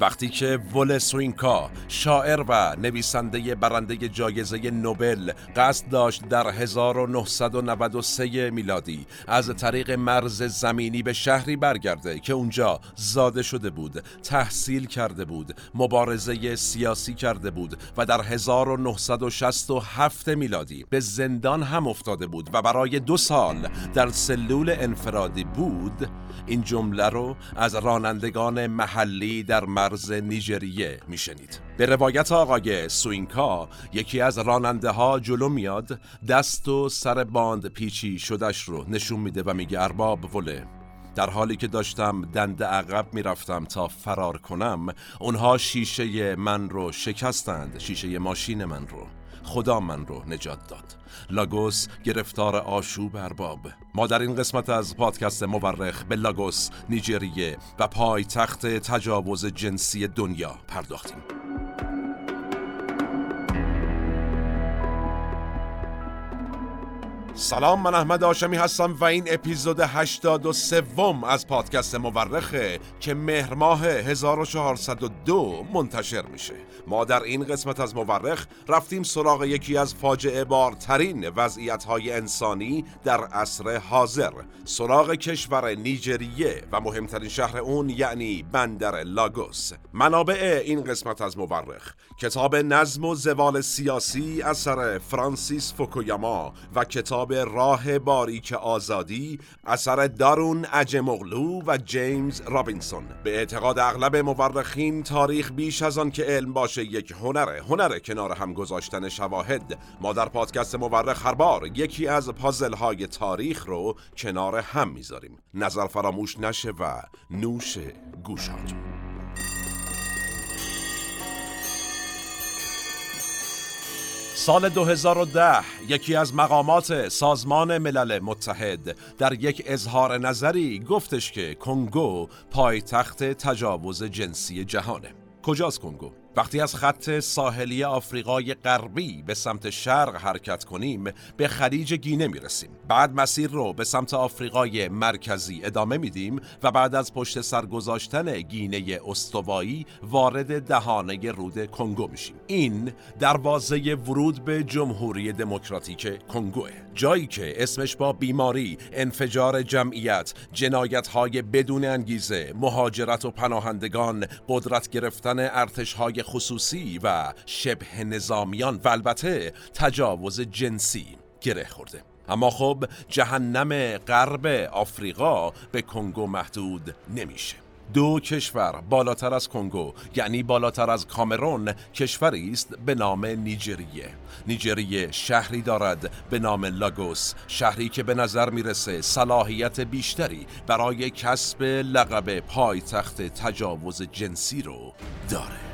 وقتی که ول سوینکا شاعر و نویسنده برنده جایزه نوبل قصد داشت در 1993 میلادی از طریق مرز زمینی به شهری برگرده که اونجا زاده شده بود تحصیل کرده بود مبارزه سیاسی کرده بود و در 1967 میلادی به زندان هم افتاده بود و برای دو سال در سلول انفرادی بود. این جمله رو از رانندگان محلی در مرز نیجریه میشنید. به روایت آقای سوینکا یکی از راننده ها جلو میاد دست و سر باند پیچی شدش رو نشون میده و میگه ارباب وله. در حالی که داشتم دند عقب می‌رفتم تا فرار کنم اونها شیشه من رو شکستند شیشه ماشین من رو. خدا من رو نجات داد. لاگوس گرفتار آشوب ارباب. ما در این قسمت از پادکست مورخ به لاگوس نیجریه و پایتخت تجاوز جنسی دنیا پرداختیم. سلام من احمد آشمی هستم و این اپیزود 83 از پادکست مورخه که مهر ماه 1402 منتشر میشه. ما در این قسمت از مورخ رفتیم سراغ یکی از فاجعه بارترین وضعیت های انسانی در عصر حاضر سراغ کشور نیجریه و مهمترین شهر اون یعنی بندر لاگوس. منابع این قسمت از مورخ کتاب نظم و زوال سیاسی اثر فرانسیس فوکویاما و کتاب راه باریک آزادی اثر دارون عجم‌اوغلو و جیمز رابینسون. به اعتقاد اغلب مورخین تاریخ بیش از آن که علم باشه یک هنره هنر کنار هم گذاشتن شواهد. ما در پادکست مورخ هر بار یکی از پازل های تاریخ رو کنار هم می‌ذاریم. نظر فراموش نشه و نوش گوشاتون. سال 2010 یکی از مقامات سازمان ملل متحد در یک اظهار نظری گفتش که کنگو پایتخت تجاوز جنسی جهانه کجاست کنگو؟ وقتی از خط ساحلی آفریقای غربی به سمت شرق حرکت کنیم به خلیج گینه می‌رسیم. بعد مسیر رو به سمت آفریقای مرکزی ادامه میدیم و بعد از پشت سر گذاشتن گینه استوایی وارد دهانه رود کنگو میشیم. این دروازه ورود به جمهوری دموکراتیک کنگوه. جایی که اسمش با بیماری، انفجار جمعیت، جنایت های بدون انگیزه، مهاجرت و پناهندگان، قدرت گرفتن ارتش های خصوصی و شبه نظامیان و البته تجاوز جنسی گره خورده. اما خب جهنم غرب آفریقا به کنگو محدود نمیشه. دو کشور بالاتر از کنگو یعنی بالاتر از کامرون کشوری است به نام نیجریه. نیجریه شهری دارد به نام لاگوس شهری که به نظر می‌رسه صلاحیت بیشتری برای کسب لقب پایتخت تجاوز جنسی رو داره.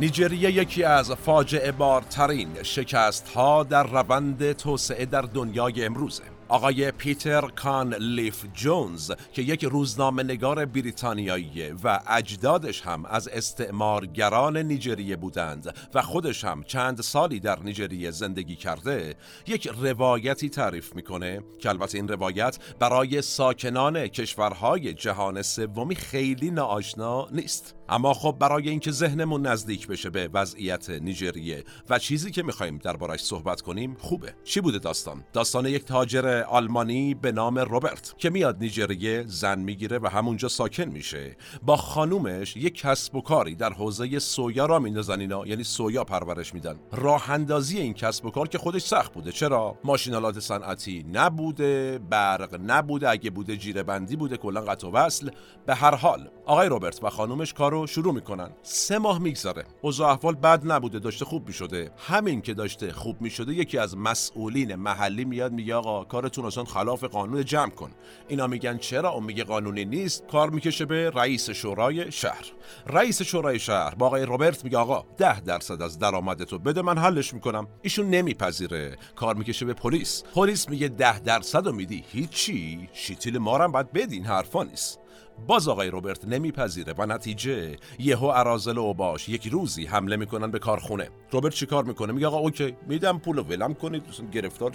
نیجریه یکی از فاجعه بارترین شکست ها در روند توسعه در دنیای امروزه. آقای پیتر کان لیف جونز که یک روزنامه نگار بریتانیایی و اجدادش هم از استعمارگران نیجریه بودند و خودش هم چند سالی در نیجریه زندگی کرده یک روایتی تعریف می‌کنه که البته این روایت برای ساکنان کشورهای جهان سومی خیلی ناآشنا نیست. اما خب برای اینکه ذهنمون نزدیک بشه به وضعیت نیجریه و چیزی که می‌خوایم دربارش صحبت کنیم خوبه. چی بوده داستان؟ داستان یک تاجر آلمانی به نام روبرت که میاد نیجریه زن می‌گیره و همونجا ساکن میشه. با خانومش یک کسب و کاری در حوزه سویا را میندازن اینا یعنی سویا پرورش میدن. راه اندازی این کسب و کار که خودش سخت بوده. چرا؟ ماشینالات صنعتی نبوده برق نبوده اگه بوده جیره بندی بوده کلا قطع و وصل. به هر حال آقای روبرت و خانومش کار رو شروع می‌کنن. سه ماه میگذره. اوضاع احوال بد نبوده داشته خوب می‌شده. همین که داشته خوب می‌شده یکی از مسئولین محلی میاد میگه آقا کارتون اصلا خلاف قانون جمع کن. اینا میگن چرا؟ اون میگه قانونی نیست. کار می‌کشه به رئیس شورای شهر. رئیس شورای شهر با آقای روبرت میگه آقا ده درصد از درآمدتو بده من حلش می‌کنم. ایشون نمیپذیره. کار می‌کشه به پلیس. پلیس میگه ده درصد میدی. هیچی. شیتیل مارم باید بدین حرفا نیست. باز آقای روبرت نمیپذیره و نتیجه یهو ارازل و باش یک روزی حمله می‌کنن به کارخونه. روبرت چیکار می‌کنه؟ میگه آقا اوکی میدم پولو ولم کنید گرفتار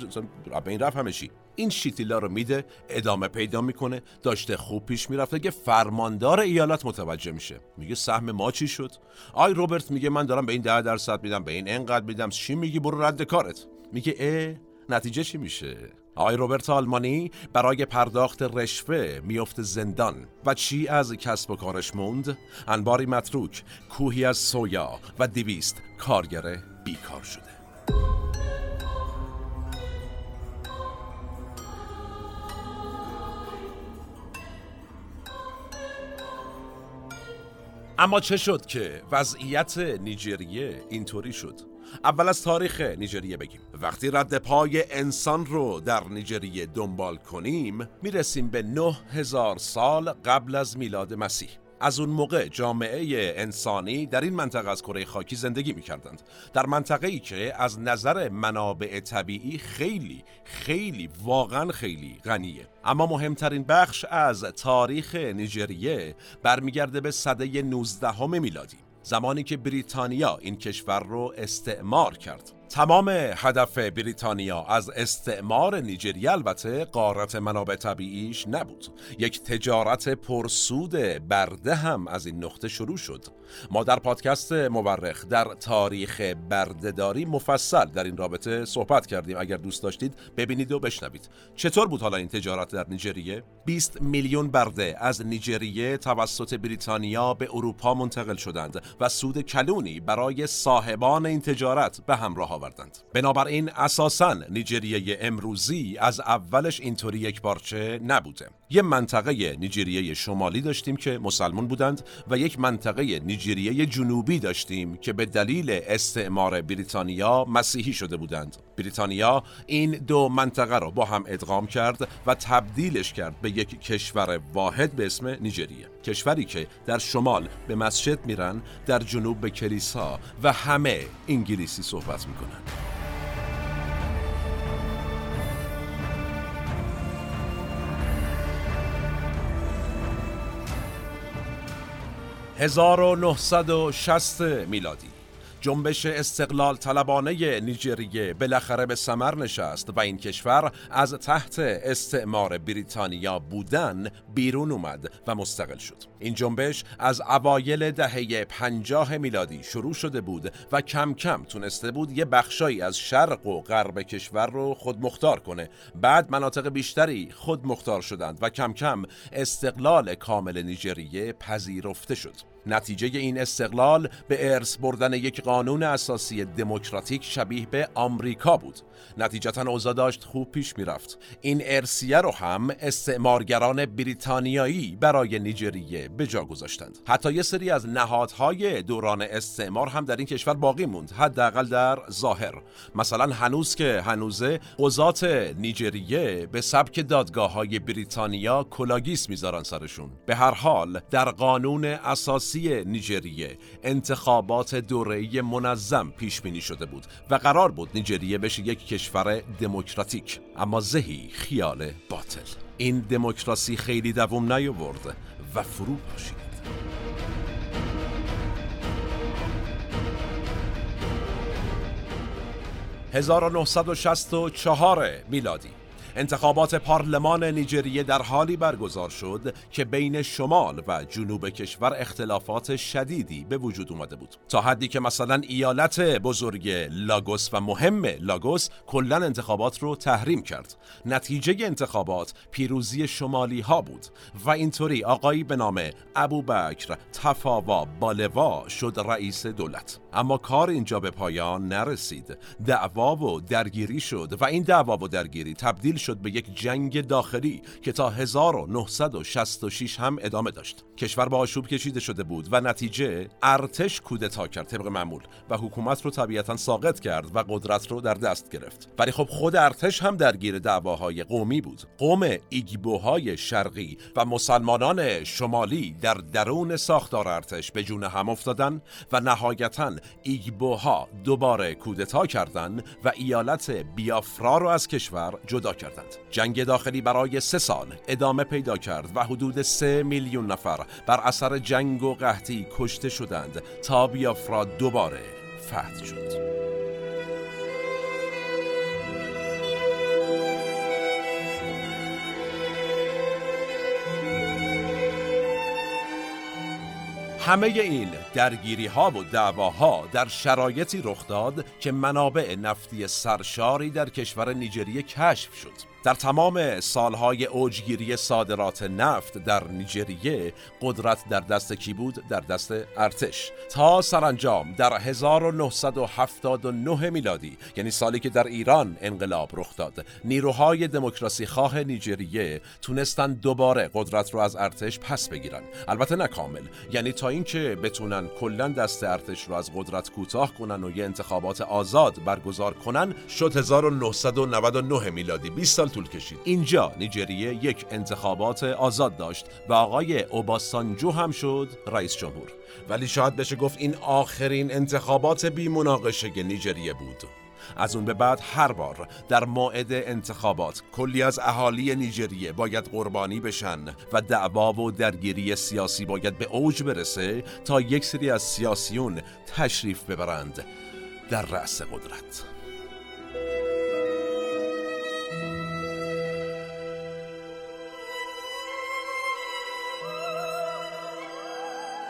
به این رفت همه این شیتیلا رو میده ادامه پیدا می‌کنه داشته خوب پیش می‌رفته که فرماندار ایالت متوجه میشه. میگه سهم ما چی شد؟ آی روبرت میگه من دارم به این ده درصد میدم به این انقدر میدم چی میگی؟ برو رد کارت. میگه اه نتیجه چی میشه؟ آقای روبرت آلمانی برای پرداخت رشوه میفت زندان و چی از کسب و کارش موند؟ انباری متروک، کوهی از سویا و دویست کارگر بیکار شده اما چه شد که وضعیت نیجریه اینطوری شد؟ اول از تاریخ نیجریه بگیم وقتی رد پای انسان رو در نیجریه دنبال کنیم می‌رسیم به 9000 سال قبل از میلاد مسیح. از اون موقع جامعه انسانی در این منطقه از کره خاکی زندگی می کردند. در منطقه ای که از نظر منابع طبیعی خیلی خیلی واقعا خیلی غنیه. اما مهمترین بخش از تاریخ نیجریه برمیگرده به سده 19 میلادی زمانی که بریتانیا این کشور رو استعمار کرد. تمام هدف بریتانیا از استعمار نیجریه البته قارت منابع طبیعیش نبود. یک تجارت پرسود برده هم از این نقطه شروع شد. ما در پادکست مورخ در تاریخ بردهداری مفصل در این رابطه صحبت کردیم. اگر دوست داشتید ببینید و بشنوید. چطور بود حالا این تجارت در نیجریه؟ 20 میلیون برده از نیجریه توسط بریتانیا به اروپا منتقل شدند و سود کلونی برای صاحبان این تجارت به همراه آوردند. بنابراین اساسا نیجریه امروزی از اولش اینطوری یک بارچه نبوده. یه منطقه نیجریه شمالی داشتیم که مسلمون بودند و یک منطقه نیجریه جنوبی داشتیم که به دلیل استعمار بریتانیا مسیحی شده بودند. بریتانیا این دو منطقه را با هم ادغام کرد و تبدیلش کرد به یک کشور واحد به اسم نیجریه. کشوری که در شمال به مسجد میرن در جنوب به کلیسا و همه انگلیسی صحبت می‌کنن. 1960 میلادی. جنبش استقلال طلبانه نیجریه بالاخره به سمر نشست و این کشور از تحت استعمار بریتانیا بودن بیرون اومد و مستقل شد. این جنبش از اوایل دهه پنجاه میلادی شروع شده بود و کم کم تونسته بود یه بخشایی از شرق و غرب کشور رو خود مختار کنه. بعد مناطق بیشتری خود مختار شدند و کم کم استقلال کامل نیجریه پذیرفته شد. نتیجه این استقلال به ارث بردن یک قانون اساسی دموکراتیک شبیه به آمریکا بود. نتیجتا اوضاع داشت خوب پیش می‌رفت. این ارسیه رو هم استعمارگران بریتانیایی برای نیجریه به جا گذاشتند. حتی یه سری از نهادهای دوران استعمار هم در این کشور باقی موند حداقل در ظاهر. مثلا هنوز که هنوزه قضات نیجریه به سبک دادگاه های بریتانیا کلاگیس می‌ذارن سرشون. به هر حال در قانون اساسی نیجریه. انتخابات دوره‌ای منظم پیش بینی شده بود و قرار بود نیجریه بشه یک کشور دموکراتیک. اما زهی خیال باطل. این دموکراسی خیلی دوم نیاورد و فرو پاشید. 1964 میلادی. انتخابات پارلمان نیجریه در حالی برگزار شد که بین شمال و جنوب کشور اختلافات شدیدی به وجود اومده بود. تا حدی که مثلا ایالت بزرگ لاگوس و مهم لاگوس کلا انتخابات رو تحریم کرد. نتیجه انتخابات پیروزی شمالی ها بود و اینطوری آقایی به نام ابوبکر تفاوا بالوا شد رئیس دولت. اما کار اینجا به پایان نرسید. دعوا و درگیری شد و این دعوا و درگیری تبدیل شد به یک جنگ داخلی که تا 1966 هم ادامه داشت. کشور با آشوب کشیده شده بود و نتیجه ارتش کودتا کرد طبق معمول و حکومت رو طبیعتا ساقط کرد و قدرت رو در دست گرفت. ولی خب خود ارتش هم درگیر دعواهای قومی بود. قوم ایگبوهای شرقی و مسلمانان شمالی در درون ساختار ارتش به جون هم افتادن و نهایتا ایگبوها دوباره کودتا کردند و ایالت بیافرا رو از کشور جدا کردند. جنگ داخلی برای سه سال ادامه پیدا کرد و حدود سه میلیون نفر بر اثر جنگ و قحطی کشته شدند تا بیافرا دوباره فتح شد. همه این درگیری ها و دعواها در شرایطی رخ داد که منابع نفتی سرشاری در کشور نیجریه کشف شد. در تمام سالهای اوجگیری صادرات نفت در نیجریه قدرت در دست کی بود؟ در دست ارتش. تا سرانجام در 1979 میلادی یعنی سالی که در ایران انقلاب رخ داد نیروهای دموکراسی خواه نیجریه تونستن دوباره قدرت رو از ارتش پس بگیرن. البته نه کامل. یعنی تا اینکه بتونن کلا دست ارتش رو از قدرت کوتاه کنن و یه انتخابات آزاد برگزار کنن شد 1999 میلادی. 20 سال طول کشید. اینجا نیجریه یک انتخابات آزاد داشت و آقای اوباسانجو هم شد رئیس جمهور. ولی شاید بشه گفت این آخرین انتخابات بی مناقشه نیجریه بود. از اون به بعد هر بار در موعد انتخابات کلی از اهالی نیجریه باید قربانی بشن و دعوا و درگیری سیاسی باید به اوج برسه تا یک سری از سیاسیون تشریف ببرند در رأس قدرت.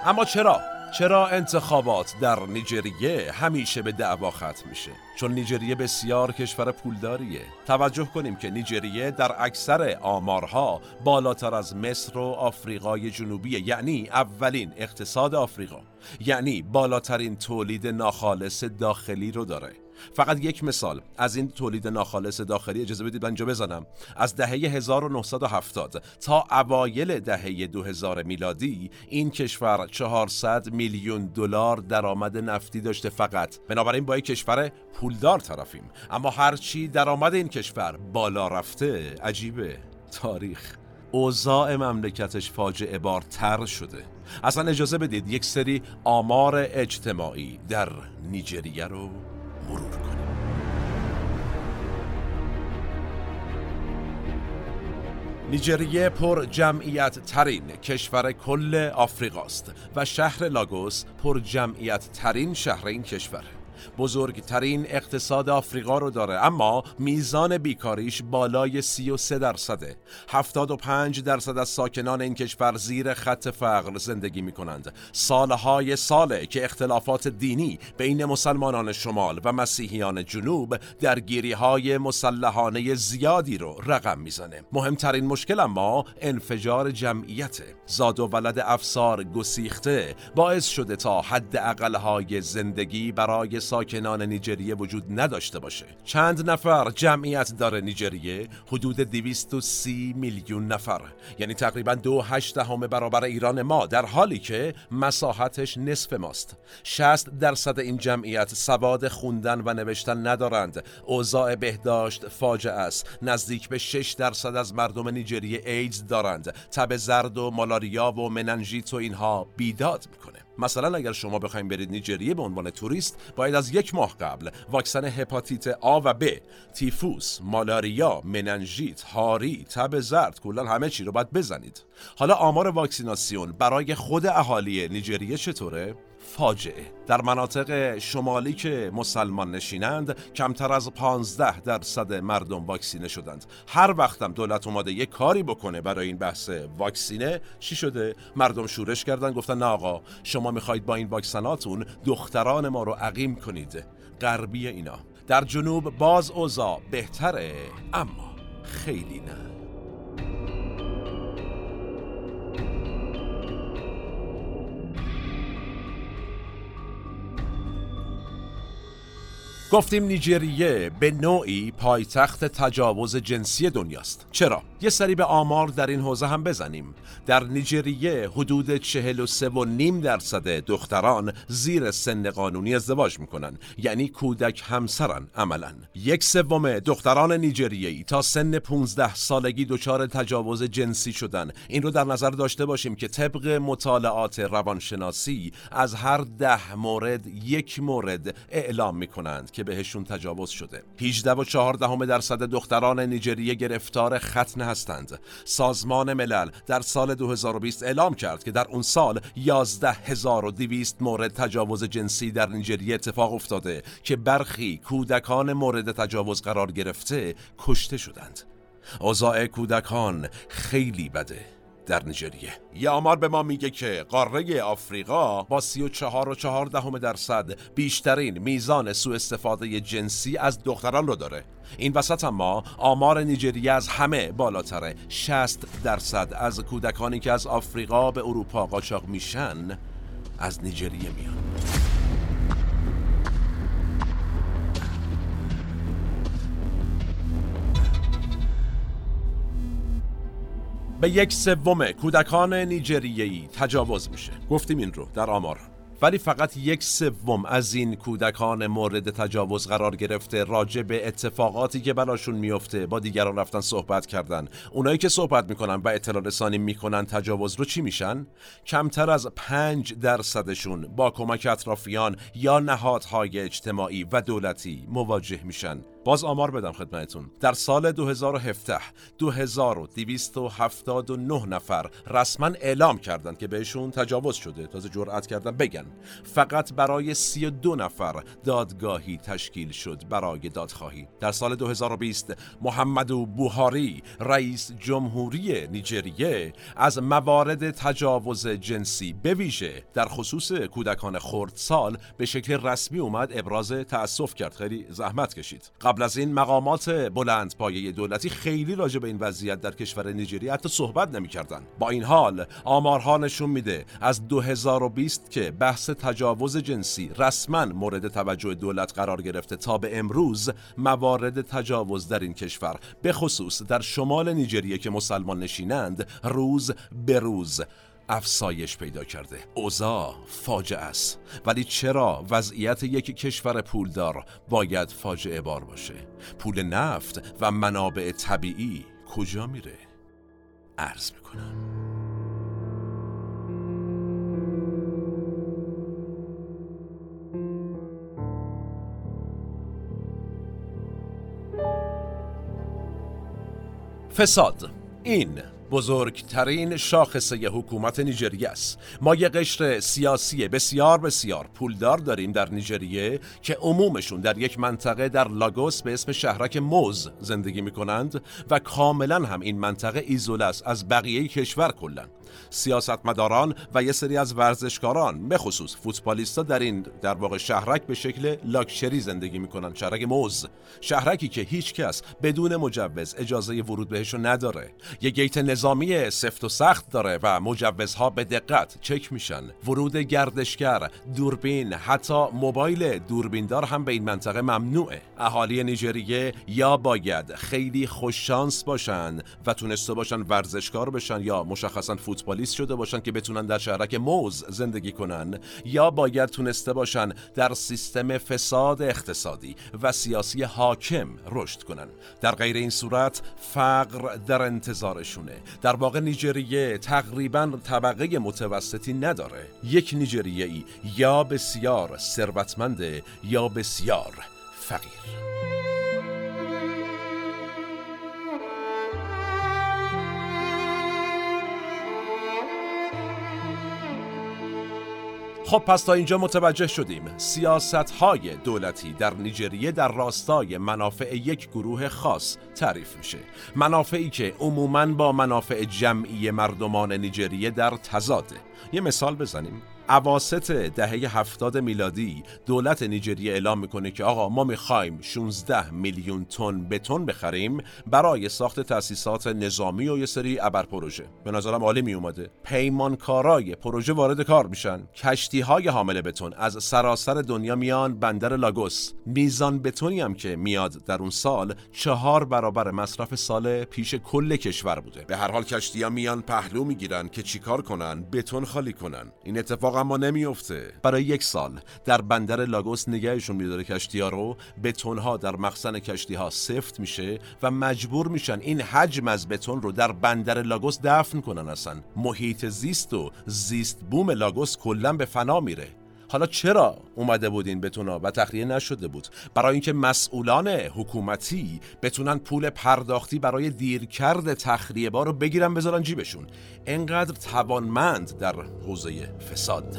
اما چرا؟ چرا انتخابات در نیجریه همیشه به دعوا ختم میشه؟ چون نیجریه بسیار کشور پولداریه. توجه کنیم که نیجریه در اکثر آمارها بالاتر از مصر و آفریقای جنوبی یعنی اولین اقتصاد آفریقا یعنی بالاترین تولید ناخالص داخلی رو داره فقط یک مثال. از این تولید ناخالص داخلی اجازه بدید اینجا بزنم. از دهه 1970 تا اوایل دهه 2000 میلادی این کشور 400 میلیون دلار درآمد نفتی داشته فقط. بنابراین با یک کشور پولدار طرفیم. اما هرچی درآمد این کشور بالا رفته عجیبه. تاریخ. اوضاع مملکتش فاجعه بار تر شده. اصلا اجازه بدید یک سری آمار اجتماعی در نیجریه رو مرور کنیم. نیجریه پر جمعیت ترین کشور کل آفریقاست و شهر لاگوس پر جمعیت ترین شهر این کشوره بزرگترین اقتصاد آفریقا رو داره اما میزان بیکاریش بالای 33 درصده. 75 درصد از ساکنان این کشور زیر خط فقر زندگی می کنند سالهای ساله که اختلافات دینی بین مسلمانان شمال و مسیحیان جنوب درگیری های مسلحانه زیادی رو رقم می‌زنه. مهمترین مشکل اما انفجار جمعیت. زاد و ولد افسار گسیخته باعث شده تا حد اقلهای زندگی برای ساکنان نیجریه وجود نداشته باشه. چند نفر جمعیت داره نیجریه؟ حدود 230 میلیون نفر. یعنی تقریبا دو هشت همه برابر ایران ما. در حالی که مساحتش نصف ماست. 60 درصد این جمعیت سواد خوندن و نوشتن ندارند. اوضاع بهداشت فاجعه است. نزدیک به 6 درصد از مردم نیجریه ایدز دارند. تب زرد و مالاریا و مننژیت و اینها بیداد می‌کنه. مثلا اگر شما بخواید برید نیجریه به عنوان توریست باید از یک ماه قبل واکسن هپاتیت آ و ب تیفوس مالاریا مننژیت هاری تب زرد کلا همه چی رو باید بزنید. حالا آمار واکسیناسیون برای خود اهالی نیجریه چطوره؟ فاجعه. در مناطق شمالی که مسلمان نشینند کمتر از 15 درصد مردم واکسینه شدند. هر وقتم دولت اومده یه کاری بکنه برای این بحث واکسینه چی شده؟ مردم شورش کردن گفتن نه آقا شما می‌خواید با این واکسناتون دختران ما رو عقیم کنید. غربی اینا. در جنوب باز اوضاع بهتره اما خیلی نه. گفتیم نیجریه به نوعی پایتخت تجاوز جنسی دنیاست چرا؟ یه سری به آمار در این حوزه هم بزنیم. در نیجریه حدود 43 و نیم درصد دختران زیر سن قانونی ازدواج می‌کنن. یعنی کودک همسرن عملا. یک سوم دختران نیجریه‌ای تا سن 15 سالگی دچار تجاوز جنسی شدن. این رو در نظر داشته باشیم که طبق مطالعات روانشناسی از هر ده مورد یک مورد اعلام می‌کنند که بهشون تجاوز شده. 18 و 14 درصد دختران نیجریه گرفتار ختنه هستند. سازمان ملل در سال 2020 اعلام کرد که در اون سال 11200 مورد تجاوز جنسی در نیجریه اتفاق افتاده که برخی کودکان مورد تجاوز قرار گرفته کشته شدند. اوضاع کودکان خیلی بده. در نیجریه یه آمار به ما میگه که قاره آفریقا با 34 و 4 دهم درصد بیشترین میزان سوء استفاده جنسی از دختران رو داره. این وسط اما آمار نیجریه از همه بالاتره. 60 درصد از کودکانی که از آفریقا به اروپا قاچاق میشن از نیجریه میان. به یک سوم کودکان نیجریه‌ای تجاوز میشه. گفتیم این رو در آمار. ولی فقط یک سوم از این کودکان مورد تجاوز قرار گرفته راجع به اتفاقاتی که براشون میفته با دیگران رفتن صحبت کردن. اونایی که صحبت می‌کنن و اطلاع رسانی می‌کنن تجاوز رو چی میشن؟ کمتر از پنج درصدشون با کمک اطرافیان یا نهادهای اجتماعی و دولتی مواجه میشن. باز آمار بدم خدمتون در سال 2017 2279 نفر رسما اعلام کردند که بهشون تجاوز شده. تازه جرأت کردن بگن. فقط برای 32 نفر دادگاهی تشکیل شد برای دادخواهی. در سال 2020 محمد بوهاری رئیس جمهوری نیجریه از موارد تجاوز جنسی به ویژه در خصوص کودکان خردسال به شکل رسمی اومد ابراز تأسف کرد. خیلی زحمت کشید. قبل از این مقامات بلند پایه دولتی خیلی راجع به این وضعیت در کشور نیجریه حتی صحبت نمی‌کردن. با این حال آمارها نشون میده از 2020 که بحث تجاوز جنسی رسما مورد توجه دولت قرار گرفته تا به امروز موارد تجاوز در این کشور به خصوص در شمال نیجریه که مسلمان نشینند روز به روز. افسایش پیدا کرده. اوضاع فاجعه است. ولی چرا وضعیت یک کشور پولدار باید فاجعه بار باشه؟ پول نفت و منابع طبیعی کجا میره؟ عرض می‌کنم. فساد. این بزرگترین شاخصه حکومت نیجریه است. ما یه قشر سیاسی بسیار بسیار پولدار داریم در نیجریه که عمومشون در یک منطقه در لاگوس به اسم شهرک موز زندگی می کنند و کاملا هم این منطقه ایزوله است از بقیه کشور کلا. سیاستمداران و یه سری از ورزشکاران به خصوص فوتبالیستا در این در واقع شهرک به شکل لاکچری زندگی می‌کنن شهرک موز شهرکی که هیچ کس بدون مجوز اجازه ورود بهشو نداره. یه گیت نظامی سفت و سخت داره و مجوزها به دقت چک میشن. ورود گردشگر دوربین حتی موبایل دوربیندار هم به این منطقه ممنوعه. اهالی نیجریه یا باید خیلی خوششانس باشن و تونسته باشن ورزشکار بشن یا مشخصا فوتبالیست شده باشن که بتونن در شهرک موز زندگی کنن یا باید تونسته باشن در سیستم فساد اقتصادی و سیاسی حاکم رشد کنن. در غیر این صورت فقر در انتظارشونه. در واقع نیجریه تقریبا طبقه متوسطی نداره. یک نیجریه ای یا بسیار ثروتمنده یا بسیار فقیر. خب پس تا اینجا متوجه شدیم. سیاست های دولتی در نیجریه در راستای منافع یک گروه خاص تعریف میشه. منافعی که عموما با منافع جمعی مردمان نیجریه در تضاده. یه مثال بزنیم. اواسط دهه هفتاد میلادی دولت نیجریه اعلام می‌کنه که آقا ما می‌خوایم 16 میلیون تن بتون بخریم برای ساخت تأسیسات نظامی و یه سری ابر پروژه به نظرم عالی می اومده پیمانکارای پروژه وارد کار میشن. کشتی های حامل بتون از سراسر دنیا میان بندر لاگوس. میزان بتونی هم که میاد در اون سال چهار برابر مصرف سال پیش کل کشور بوده. به هر حال کشتی ها میان پهلو می‌گیرن که چیکار کنن؟ بتون خالی کنن. این اتفاق اما نمیفته برای یک سال در بندر لاگوس نگهشون میداره کشتی ها رو بتون ها در مخزن کشتی ها سفت میشه و مجبور میشن این حجم از بتون رو در بندر لاگوس دفن کنن اصلا. محیط زیست و زیست بوم لاگوس کلا به فنا میره. حالا چرا اومده بود این بتونا و تخلیه نشده بود. برای اینکه مسئولان حکومتی بتونن پول پرداختی برای دیرکرد تخلیه بار رو بگیرن بذارن جیبشون. انقدر توانمند در حوزه فساد.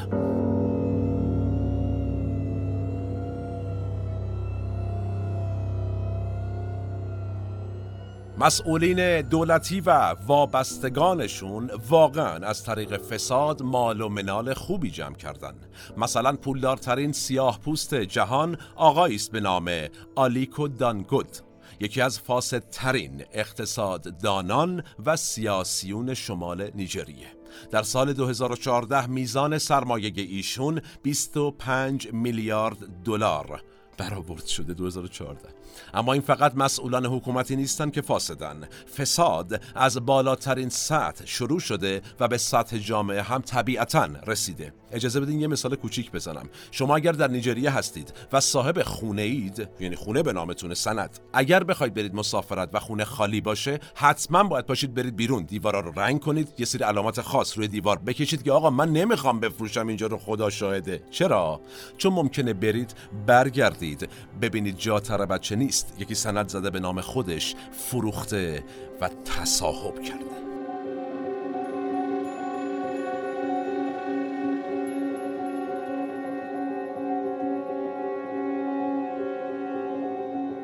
مسئولین دولتی و وابستگانشون واقعا از طریق فساد مال و منال خوبی جمع کردن. مثلا پولدارترین سیاه پوست جهان آقایی است به نام آلیکو دانگود یکی از فاسدترین اقتصاد دانان و سیاسیون شمال نیجریه. در سال 2014 میزان سرمایه ایشون 25 میلیارد دلار برآورد شده 2014 اما این فقط مسئولان حکومتی نیستند که فاسدن. فساد از بالاترین سطح شروع شده و به سطح جامعه هم طبیعتا رسیده. اجازه بدین یه مثال کوچیک بزنم. شما اگر در نیجریه هستید و صاحب خونه اید یعنی خونه به نامتون سند اگر بخواید برید مسافرت و خونه خالی باشه حتما باید پاشید برید بیرون. دیوارا رو رنگ کنید یه سری علامت خاص روی دیوار بکشید که آقا من نمی‌خوام بفروشم اینجا رو خدا شاهده. چرا؟ چون ممکنه برید برگردید ببینید جا تر نیست یکی سند زده به نام خودش فروخته و تصاحب کرده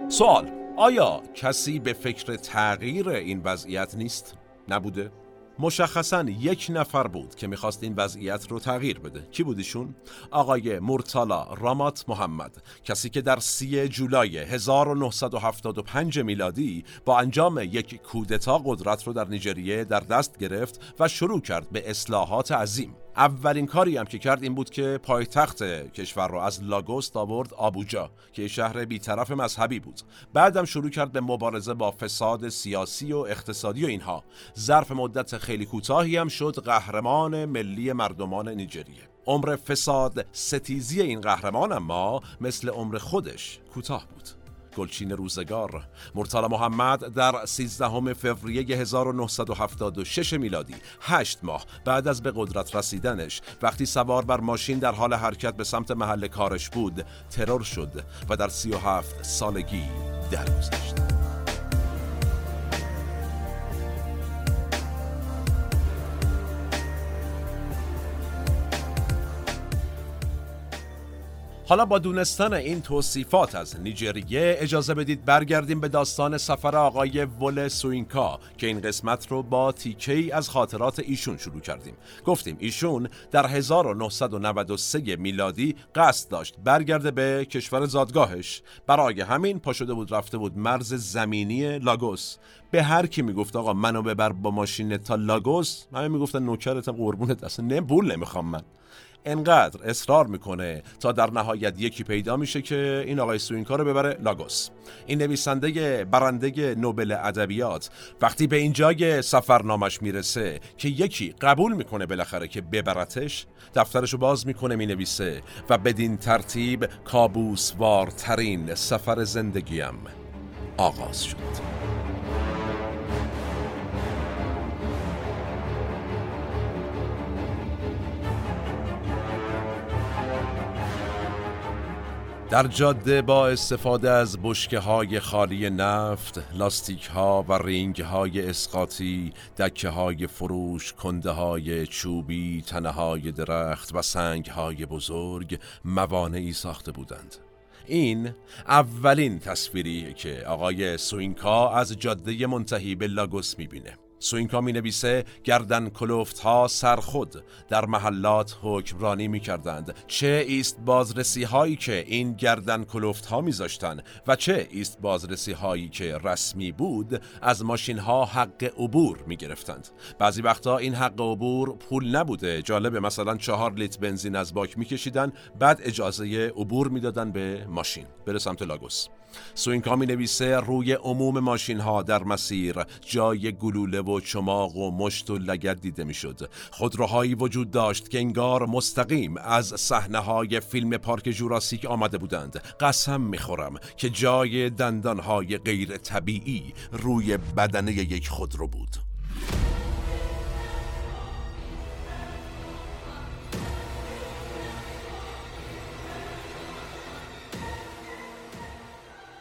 سوال آیا کسی به فکر تغییر این وضعیت نیست؟ نبوده؟ مشخصا یک نفر بود که می‌خواست این وضعیت رو تغییر بده. کی بودیشون؟ آقای مرتالا رامات محمد. کسی که در سی جولای 1975 میلادی با انجام یک کودتا قدرت رو در نیجریه در دست گرفت و شروع کرد به اصلاحات عظیم. اولین کاری هم که کرد این بود که پایتخت کشور را از لاگوس آورد آبوجا که شهر بیطرف مذهبی بود. بعدم شروع کرد به مبارزه با فساد سیاسی و اقتصادی و اینها. ظرف مدت خیلی کوتاهی هم شد قهرمان ملی مردمان نیجریه. عمر فساد ستیزی این قهرمان اما مثل عمر خودش کوتاه بود. گلچین روزگار مرتالا محمد در 13 فوریه 1976 میلادی هشت ماه بعد از به قدرت رسیدنش وقتی سوار بر ماشین در حال حرکت به سمت محل کارش بود ترور شد و در 37 سالگی درگذشت. حالا با دونستن این توصیفات از نیجریه اجازه بدید برگردیم به داستان سفر آقای ول سوینکا که این قسمت رو با تیکه از خاطرات ایشون شروع کردیم. گفتیم ایشون در 1993 میلادی قصد داشت برگرده به کشور زادگاهش. برای همین پا شده بود رفته بود مرز زمینی لاگوس. به هر کی می‌گفت آقا منو ببر با ماشین تا لاگوس همه می‌گفتن نوکرتم قربونت اصلا نه پول نمی‌خوام من. انقدر اصرار می‌کنه تا در نهایت یکی پیدا میشه که این آقای سوینکا رو ببره لاگوس. این نویسنده برنده نوبل ادبیات وقتی به این جای سفرنامش می‌رسه که یکی قبول می‌کنه بالاخره که ببرتش دفترشو باز می‌کنه می‌نویسه و بدین ترتیب کابوسوارترین سفر زندگیم آغاز شد. در جاده با استفاده از بشکه های خالی نفت، لاستیک ها و رینگ های اسقاطی، دکه های فروش، کنده های چوبی، تنه های درخت و سنگ های بزرگ موانعی ساخته بودند. این اولین تصویری که آقای سوینکا از جاده منتهی به لاگوس می‌بینه. سوینکا می نویسه گردن کلفت ها سرخود در محلات حکمرانی می کردند چه ایست بازرسی هایی که این گردن کلفت ها می ذاشتن و چه ایست بازرسی هایی که رسمی بود از ماشین ها حق عبور می گرفتند بعضی وقتا این حق عبور پول نبوده. جالبه مثلا چهار لیتر بنزین از باک می کشیدن بعد اجازه عبور می‌دادن به ماشین. بره سمت لاگوس. سوینکا می نویسه روی عموم ماشین ها در مسیر جای گلوله و چماق و مشت و لگد دیده می شد خودروهایی وجود داشت که انگار مستقیم از صحنه های فیلم پارک جوراسیک آمده بودند. قسم می خورم که جای دندان های غیر طبیعی روی بدنه یک خودرو بود.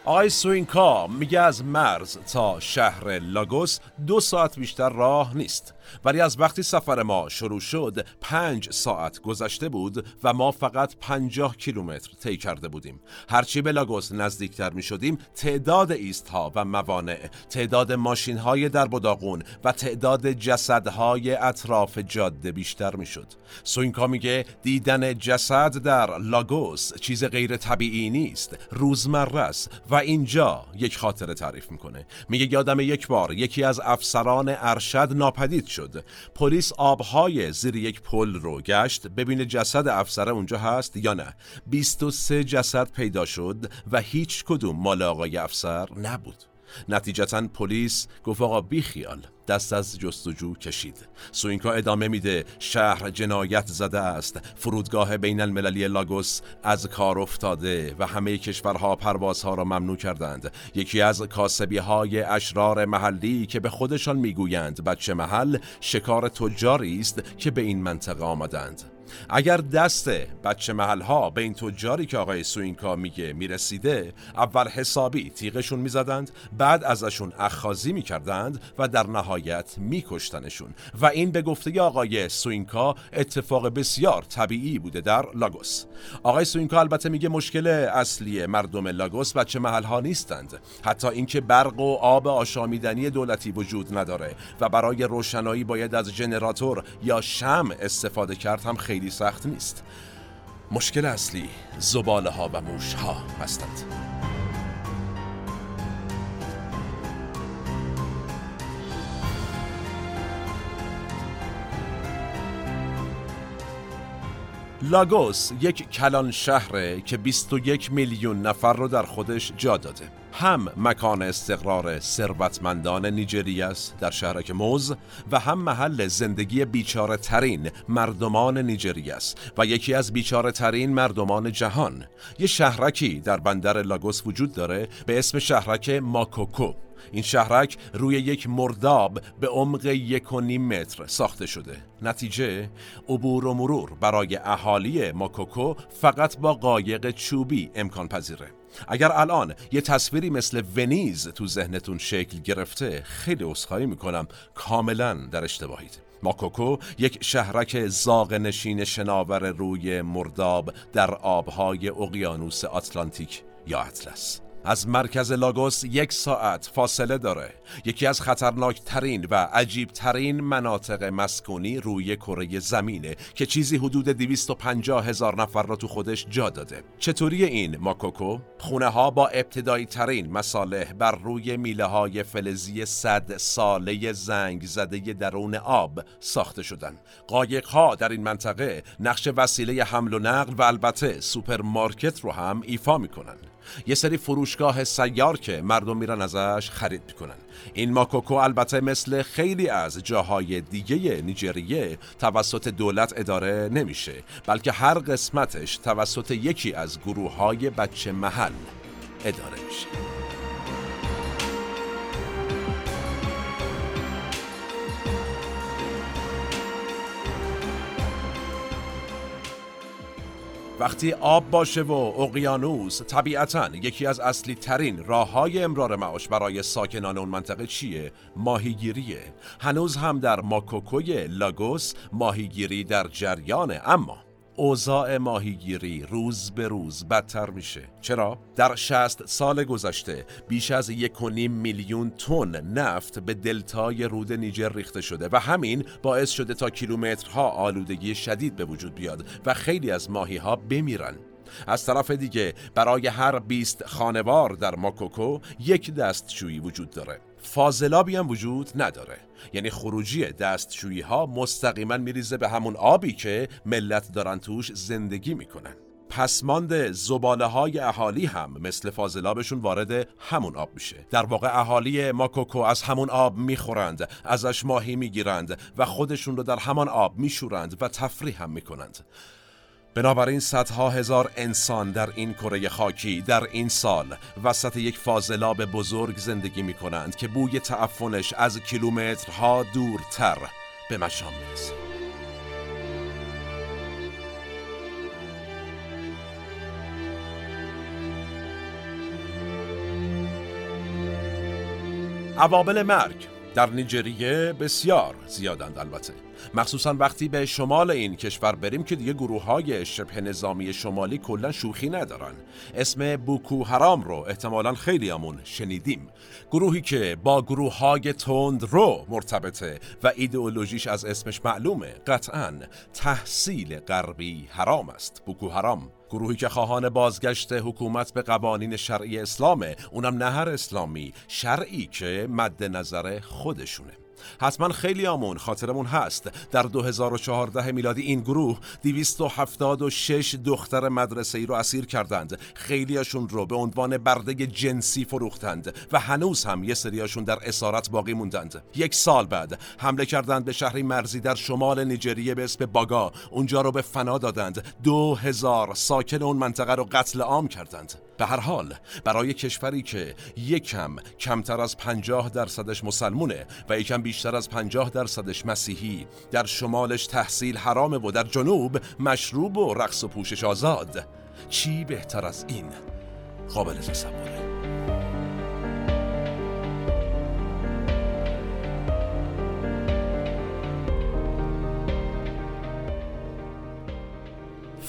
آقای سوینکا میگه از مرز تا شهر لاگوس دو ساعت بیشتر راه نیست. ولی از وقتی سفر ما شروع شد پنج ساعت گذشته بود و ما فقط پنجاه کیلومتر طی کرده بودیم. هرچی به لاگوس نزدیکتر می شدیم تعداد ایست ها و موانع تعداد ماشین های درب و داغون و تعداد جسدهای اطراف جاده بیشتر می شد سوینکا میگه دیدن جسد در لاگوس چیز غیر طبیعی نیست روزمره است و اینجا یک خاطره تعریف می‌کنه. میگه یادم یک بار یکی از افسران ارشد ناپدید شد. پلیس آبهای زیر یک پل رو گشت. ببینه جسد افسر اونجا هست یا نه. 23 جسد پیدا شد و هیچ کدوم مال آقای افسر نبود. نتیجتا پلیس گفت آقا بی خیال. دست از جستجو کشید. سوینکا ادامه میده. شهر جنایت زده است. فرودگاه بین المللی لاگوس از کار افتاده و همه کشورها پروازها را ممنوع کردند. یکی از کاسبی های اشرار محلی که به خودشان می‌گویند بچه محل شکار تجاری است که به این منطقه آمدند. اگر دست بچه محل ها به این تجاری که آقای سوینکا میگه می‌رسیده اول حسابی تیغشون می‌زدند بعد ازشون اخاذی می‌کردند و در نهایت میکشتنشون. و این به گفته آقای سوینکا اتفاق بسیار طبیعی بوده در لاگوس. آقای سوینکا البته میگه مشکل اصلی مردم لاگوس بچه محل ها نیستند. حتی اینکه برق و آب آشامیدنی دولتی وجود نداره و برای روشنایی باید از جنراتور یا شم استفاده کرد هم خیلی. خیلی سخت نیست. مشکل اصلی زباله ها و موش ها هستند. لاگوس یک کلان شهره که 21 میلیون نفر رو در خودش جا داده. هم مکان استقرار ثروتمندان نیجریه است در شهرک موز و هم محل زندگی بیچاره ترین مردمان نیجریه است و یکی از بیچاره ترین مردمان جهان. یه شهرکی در بندر لاگوس وجود داره به اسم شهرک ماکوکو. این شهرک روی یک مرداب به عمق یک و نیم متر ساخته شده. نتیجه عبور و مرور برای اهالی ماکوکو فقط با قایق چوبی امکان پذیره. اگر الان یه تصویری مثل ونیز تو ذهنتون شکل گرفته خیلی اصخایی می‌کنم. کاملا در اشتباهید. ماکوکو یک شهرک زاغ نشین شناور روی مرداب در آبهای اقیانوس آتلانتیک یا اطلس. از مرکز لاگوس یک ساعت فاصله داره. یکی از خطرناک ترین و عجیب ترین مناطق مسکونی روی کره زمینه که چیزی حدود 250 هزار نفر را تو خودش جا داده. چطوری این ماکوکو؟ خونه ها با ابتدایی ترین مصالح بر روی میله های فلزی صد ساله زنگ زده درون آب ساخته شدن. قایق ها در این منطقه نقش وسیله حمل و نقل و البته سوپرمارکت رو هم ایفا می‌کنن. یه سری فروشگاه سیار که مردم میرن ازش خرید می‌کنن. این ماکوکو البته مثل خیلی از جاهای دیگه نیجریه توسط دولت اداره نمیشه بلکه هر قسمتش توسط یکی از گروه های بچه محل اداره میشه. وقتی آب باشه و اقیانوس طبیعتا یکی از اصلی ترین راه های امرار معاش برای ساکنان اون منطقه چیه؟ ماهیگیریه هنوز هم در ماکوکوی لاگوس ماهیگیری در جریانه اما اوضاع ماهیگیری روز به روز بدتر میشه. چرا؟ در 60 سال گذشته بیش از یک میلیون تن نفت به دلتای رود نیجر ریخته شده و همین باعث شده تا کیلومترها آلودگی شدید به وجود بیاد و خیلی از ماهی ها بمیرن. از طرف دیگه برای هر 20 خانوار در ماکوکو یک دستشویی وجود داره. فاضلابی هم وجود نداره. یعنی خروجی دستشویی ها مستقیما میریزه به همون آبی که ملت دارن توش زندگی می‌کنن. پسماند زباله های اهالی هم مثل فاضلابشون وارد همون آب میشه. در واقع اهالی ماکوکو از همون آب می‌خورند ازش ماهی می‌گیرند و خودشون رو در همان آب میشورند و تفریح هم می‌کنند. بنابراین صدها هزار انسان در این کره خاکی در این سال وسط یک فاضلاب بزرگ زندگی می کنند که بوی تعفنش از کیلومترها دورتر به مشام می‌رسه عوامل مرگ. در نیجریه بسیار زیادند البته. مخصوصا وقتی به شمال این کشور بریم که دیگه گروه های شبه نظامی شمالی کلا شوخی ندارن. اسم بوکو حرام رو احتمالا خیلی همون شنیدیم. گروهی که با گروه های تند رو مرتبطه و ایدئولوژیش از اسمش معلومه قطعا تحصیل غربی حرام است. بوکو حرام گروهی که خواهان بازگشت حکومت به قوانین شرعی اسلامه اونم نه هر اسلامی شرعی که مد نظر خودشونه. حتما خیلی آمون خاطرمون هست. در 2014 میلادی این گروه 276 دختر مدرسه ای رو اسیر کردند. خیلیاشون رو به عنوان برده جنسی فروختند و هنوز هم یه سریاشون در اسارت باقی موندند. یک سال بعد حمله کردند به شهری مرزی در شمال نیجریه به اسم باگا. اونجا رو به فنا دادند. دو هزار ساکن اون منطقه رو قتل عام کردند. به هر حال برای کشوری که یکم کمتر از پنجاه درصدش مسلمونه و یکم بیشتر از پنجاه درصدش مسیحی در شمالش تحصیل حرامه و در جنوب مشروب و رقص و پوشش آزاد. چی بهتر از این؟ قابل تصوره.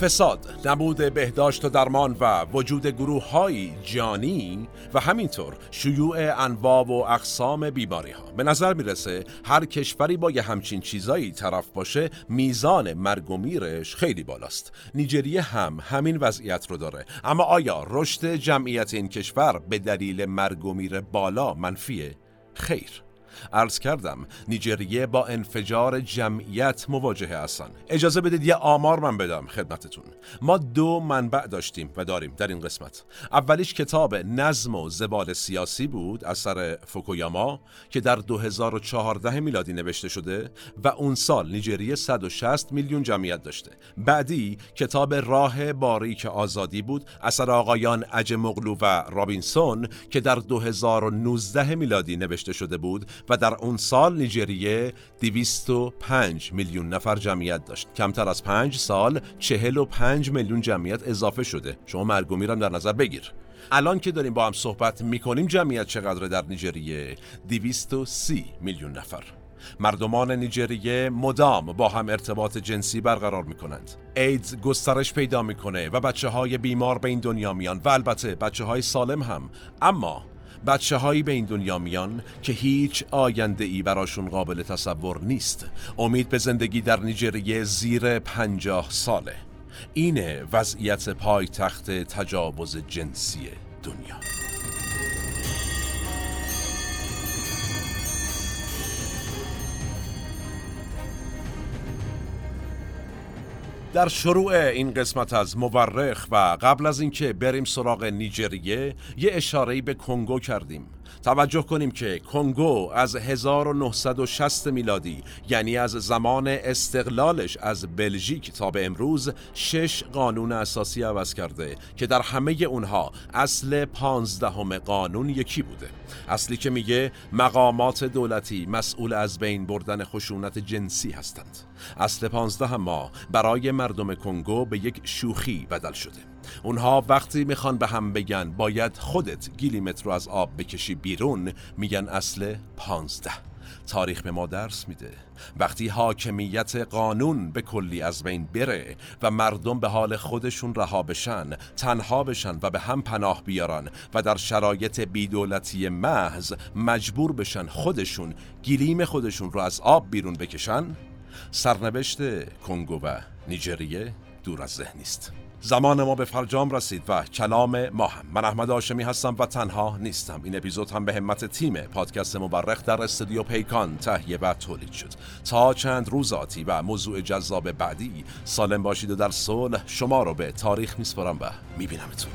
فساد، نبود بهداشت و درمان و وجود گروه های جانی و همینطور شیوع انواع و اقسام بیماری ها به نظر می‌رسه هر کشوری با یه همچین چیزایی طرف باشه میزان مرگ و میرش خیلی بالاست. نیجریه هم همین وضعیت رو داره. اما آیا رشد جمعیت این کشور به دلیل مرگ و میر بالا منفیه؟ خیر؟ عرض کردم نیجریه با انفجار جمعیت مواجهه هستن. اجازه بدید یه آمار من بدم خدمتتون. ما دو منبع داشتیم و داریم در این قسمت. اولیش کتاب نظم و زبال سیاسی بود اثر فوکویاما که در 2014 میلادی نوشته شده و اون سال نیجریه 160 میلیون جمعیت داشته. بعدی کتاب راه باریک آزادی بود اثر آقایان اجمغلو و رابینسون که در 2019 میلادی نوشته شده بود و در اون سال نیجریه 205 میلیون نفر جمعیت داشت. کمتر از 5 سال 45 میلیون جمعیت اضافه شده. شما مرگ میرم در نظر بگیر. الان که داریم با هم صحبت می‌کنیم جمعیت چقدر در نیجریه؟ 230 میلیون نفر. مردمان نیجریه مدام با هم ارتباط جنسی برقرار می کنند. ایدز گسترش پیدا می‌کنه و بچه های بیمار به این دنیا میان و البته بچه های سالم هم. اما بچه هایی به این دنیا میان که هیچ آینده ای براشون قابل تصور نیست. امید به زندگی در نیجریه زیر پنجاه ساله. اینه وضعیت پایتخت تجاوز جنسی دنیا. در شروع این قسمت از مورخ و قبل از اینکه بریم سراغ نیجریه یه اشاره به کنگو کردیم. توجه کنیم که کنگو از 1960 میلادی یعنی از زمان استقلالش از بلژیک تا به امروز شش قانون اساسی عوض کرده که در همه اونها اصل پانزدهم قانون یکی بوده. اصلی که میگه مقامات دولتی مسئول از بین بردن خشونت جنسی هستند. اصل پانزده ما برای مردم کنگو به یک شوخی بدل شده. اونها وقتی می‌خوان به هم بگن باید خودت گیلیمتر رو از آب بکشی بیرون میگن اصل پانزده. تاریخ به ما درس میده. وقتی حاکمیت قانون به کلی از بین بره و مردم به حال خودشون رها بشن تنها بشن و به هم پناه بیارن و در شرایط بیدولتی محض مجبور بشن خودشون گلیم خودشون رو از آب بیرون بکشن سرنوشت کنگو و نیجریه دور از ذهن است زمان ما به فرجام رسید و کلام ما هم من احمد آشمی هستم و تنها نیستم. این اپیزود هم به همت تیم پادکست مبرخ در استودیو پیکان تهیه و تولید شد. تا چند روز آتی و موضوع جذاب بعدی سالم باشید و در صلح شما رو به تاریخ میسپارم و میبینمتون.